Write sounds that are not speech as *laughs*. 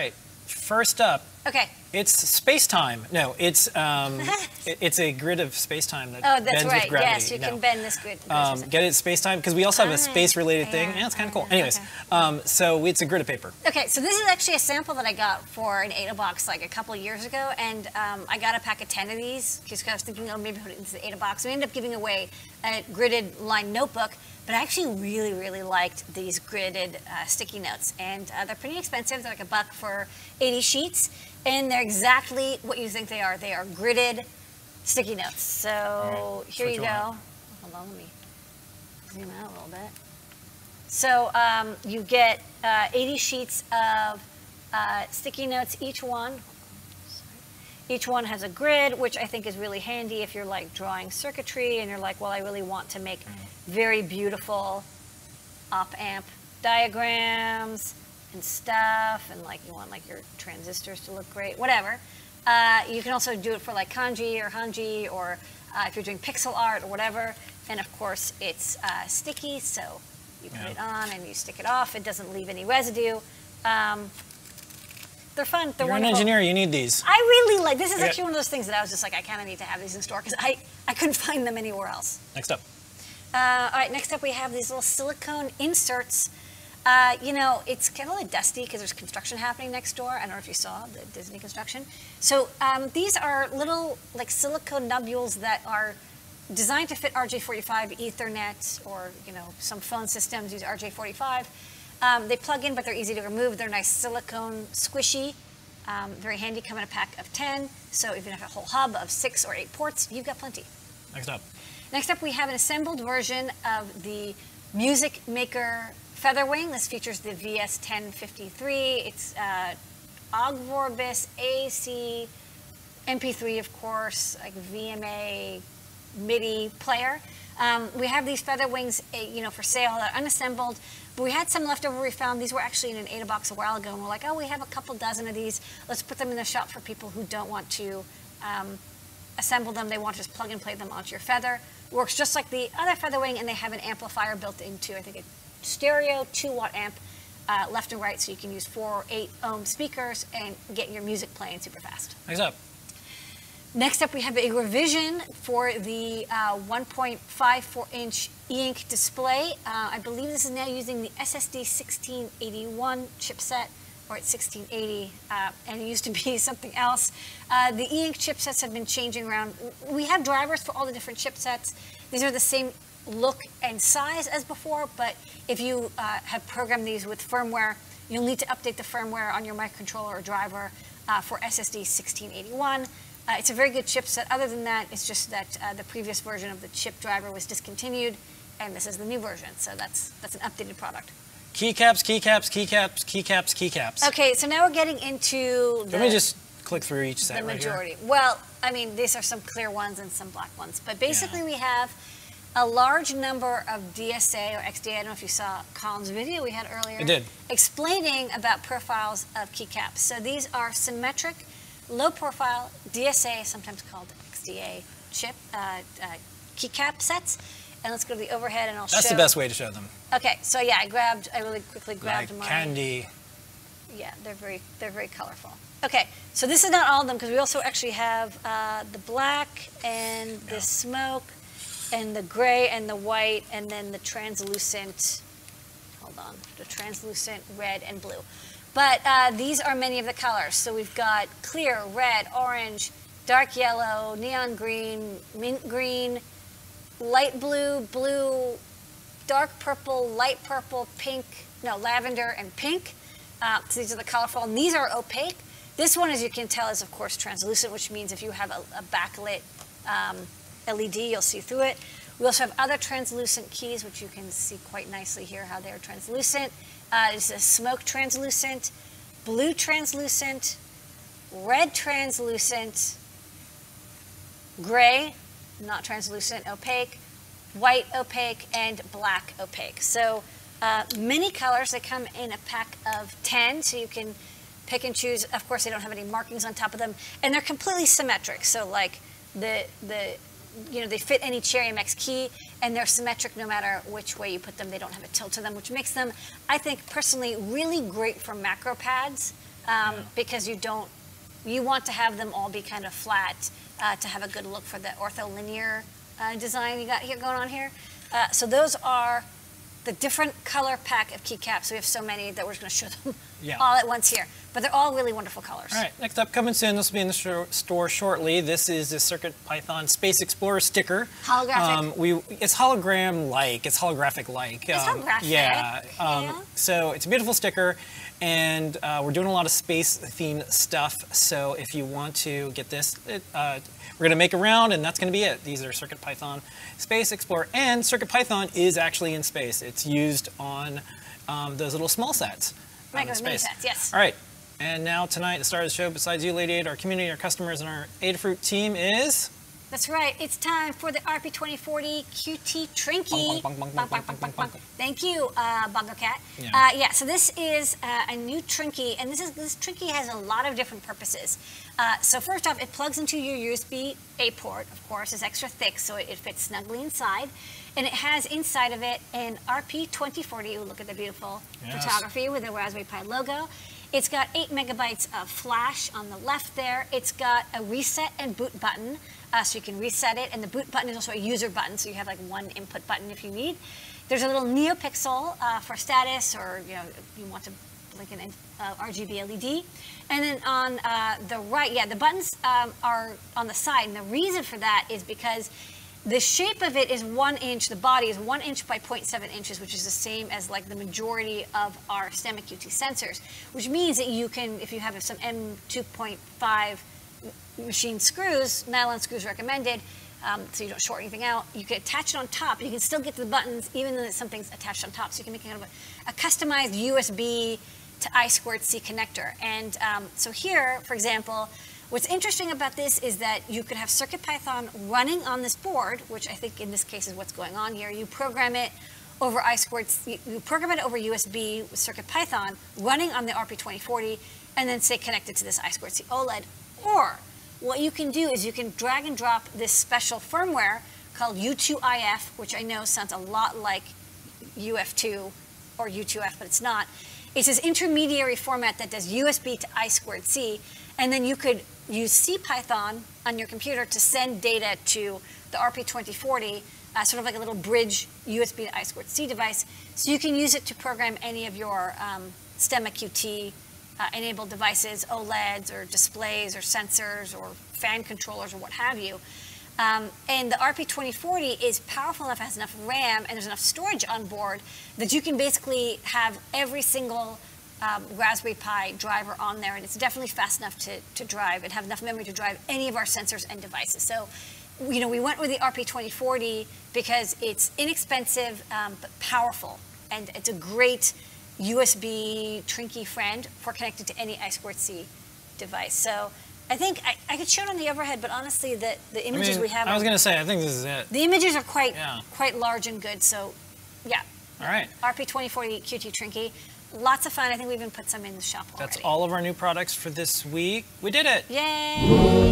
right. First up, Okay. it's space time. No, it's um, *laughs* it- it's a grid of space time that bends with gravity. Oh, that's bends right. with gravity. Yes, you No. can bend this grid. Um, get it space time because we also have a Ah, space related thing. yeah, it's kind of cool. ah, Anyways, okay. um, so it's a grid of paper. Okay, so this is actually a sample that I got for an AdaBox like a couple of years ago, and um, I got a pack of 10 of these because I was thinking, oh, maybe put it into the AdaBox. We ended up giving away a gridded line notebook, but I actually really, really liked these gridded uh, sticky notes, and uh, they're pretty expensive. They're like a buck for 80 sheets, and they're exactly what you think they are. They are gridded sticky notes. So right, here you go. Hold on, let me zoom out a little bit. So um, you get uh, 80 sheets of uh, sticky notes, each one. Each one has a grid, which I think is really handy if you're like drawing circuitry and you're like, well, I really want to make very beautiful op amp diagrams and stuff, and like you want like your transistors to look great, whatever. Uh, you can also do it for like kanji or hanji, or uh, if you're doing pixel art or whatever. And of course, it's uh, sticky, so you put Yeah. it on and you stick it off. It doesn't leave any residue. Um, they're fun. They're You're an engineer. You need these. I really like this. Is Yeah. actually one of those things that I was just like, I kind of need to have these in store because I, I couldn't *laughs* find them anywhere else. Next up. Uh, all right, next up we have these little silicone inserts. Uh, you know, it's kind of like dusty because there's construction happening next door. I don't know if you saw the Disney construction. So um, these are little like silicone nubules that are designed to fit RJ45 Ethernet or you know some phone systems use RJ45. Um, they plug in, but they're easy to remove. They're nice silicone, squishy, um, very handy. Come in a pack of 10. So even if you have a whole hub of six or eight ports, you've got plenty. Next up. Next up, we have an assembled version of the Music Maker Featherwing. This features the VS1053. It's uh, Ogg Vorbis, AC, MP3, of course, like VMA, MIDI player. Um, we have these feather wings, uh, you know, for sale. They're unassembled, but we had some left over. We found these were actually in an AdaBox a while ago, and we're like, oh, we have a couple dozen of these. Let's put them in the shop for people who don't want to um, assemble them. They want to just plug and play them onto your feather. Works just like the other feather wing, and they have an amplifier built into, I think, a stereo two watt amp. Uh, left and right, so you can use four or eight ohm speakers and get your music playing super fast. Next up. Next up, we have a revision for the uh, 1.54 inch e-ink display. Uh, I believe this is now using the SSD 1681 chipset, or it's 1680, uh, and it used to be *laughs* something else. Uh, the e-ink chipsets have been changing around. We have drivers for all the different chipsets. These are the same look and size as before, but if you uh, have programmed these with firmware, you'll need to update the firmware on your microcontroller or driver uh, for SSD 1681. Uh, it's a very good chipset. Other than that, it's just that uh, the previous version of the chip driver was discontinued, and this is the new version. So that's that's an updated product. Keycaps, keycaps, keycaps, keycaps, keycaps. Okay, so now we're getting into the, Let me just click through each set the right majority. Well, I mean, these are some clear ones and some black ones, but basically we have a large number of DSA or XDA. I don't know if you saw Colin's video we had earlier. I did. Explaining about profiles of keycaps. So these are symmetric, low profile DSA, sometimes called XDA chip uh, uh, keycap sets. And let's go to the overhead and I'll That's show. That's the best way to show them. Okay, so yeah, I grabbed, I really quickly grabbed Like my. candy. Yeah, they're very they're very colorful. Okay, so this is not all of them because we also actually have uh, the black and the Yeah. smoke and the gray and the white and then the translucent. Hold on, the translucent red and blue. But uh, these are many of the colors. So we've got clear, red, orange, dark yellow, neon green, mint green, light blue, blue, dark purple, light purple, pink, no, lavender and pink. Uh, so these are the colorful, and these are opaque. This one, as you can tell, is of course translucent, which means if you have a, a backlit um, LED, you'll see through it. We also have other translucent keys, which you can see quite nicely here how they're translucent. Uh, is a smoke translucent, blue translucent, red translucent, gray, not translucent, opaque, white opaque, and black opaque. So uh, many colors. They come in a pack of 10, so you can pick and choose. Of course, they don't have any markings on top of them, and they're completely symmetric. So like the the you know they fit any Cherry MX key, and they're symmetric no matter which way you put them. They don't have a tilt to them, which makes them, I think personally, really great for macro pads. um, because you don't, you want to have them all be kind of flat uh, to have a good look for the ortholinear uh, design you got here going on here. Uh, so those are the different color pack of keycaps. We have so many that we're just going to show them Yeah. all at once here. But they're all really wonderful colors. All right, next up, coming soon. This will be in the sto- store shortly. This is the Circuit Python Space Explorer sticker. Holographic. we it's hologram-like. It's holographic-like. It's holographic, Yeah. Um, yeah. So it's a beautiful sticker, and uh, we're doing a lot of space-themed stuff. So if you want to get this, it, uh, we're going to make a round, and that's going to be it. These are CircuitPython Space Explorer, and CircuitPython is actually in space. It's used on um, those little smallsats. In space. sets, yes. All right. And now tonight, the star of the show, besides you, Lady Ada, our community, our customers, and our Adafruit team is That's right. It's time for the RP2040 QT Trinkey. Thank you, uh, Bongo Cat. Yeah. Uh, yeah. So this is uh, a new Trinkey, and this is this Trinkey has a lot of different purposes. Uh, so first off, it plugs into your USB A port. Of course, it's extra thick, so it, it fits snugly inside. And it has inside of it an RP2040. Ooh, look at the beautiful Yes. photography with the Raspberry Pi logo. It's got eight megabytes of flash on the left there. It's got a reset and boot button, uh, so you can reset it. And the boot button is also a user button, so you have like one input button if you need. There's a little NeoPixel uh, for status, or you know, you want to like an uh, RGB LED. And then on uh, the right, yeah, the buttons um, are on the side, and the reason for that is because the shape of it is one inch. The body is one inch by 0.7 inches, which is the same as like the majority of our STEMMA QT sensors. Which means that you can, if you have some M2.5 machine screws, nylon screws recommended, um, so you don't short anything out. You can attach it on top. You can still get to the buttons even though something's attached on top. So you can make kind of a, a customized USB to I squared C connector. And um, so here, for example, what's interesting about this is that you could have CircuitPython running on this board, which I think in this case is what's going on here. You program it over I squared, you program it over USB with CircuitPython running on the RP2040, and then say connected to this I squared C OLED. Or what you can do is you can drag and drop this special firmware called U2IF, which I know sounds a lot like UF2 or U2F, but it's not. It's this intermediary format that does USB to I squared C, and then you could use CPython on your computer to send data to the RP2040, uh, sort of like a little bridge USB to I squared C device. So you can use it to program any of your um, STEMMA QT uh, enabled devices, OLEDs or displays or sensors or fan controllers or what have you. Um, and the RP2040 is powerful enough, has enough RAM, and there's enough storage on board that you can basically have every single um, Raspberry Pi driver on there, and it's definitely fast enough to, to drive and have enough memory to drive any of our sensors and devices. So, you know, we went with the RP2040 because it's inexpensive um, but powerful, and it's a great USB Trinkey friend for connected to any I2C device. So I think I, I could show it on the overhead, but honestly, the, the I images mean, we have, I was going to say, I think this is it. the images are quite Yeah. quite large and good. So, yeah, All right. RP2040 QT Trinkey, lots of fun. I think we even put some in the shop That's all of our new products for this week. We did it. Yay! Oh,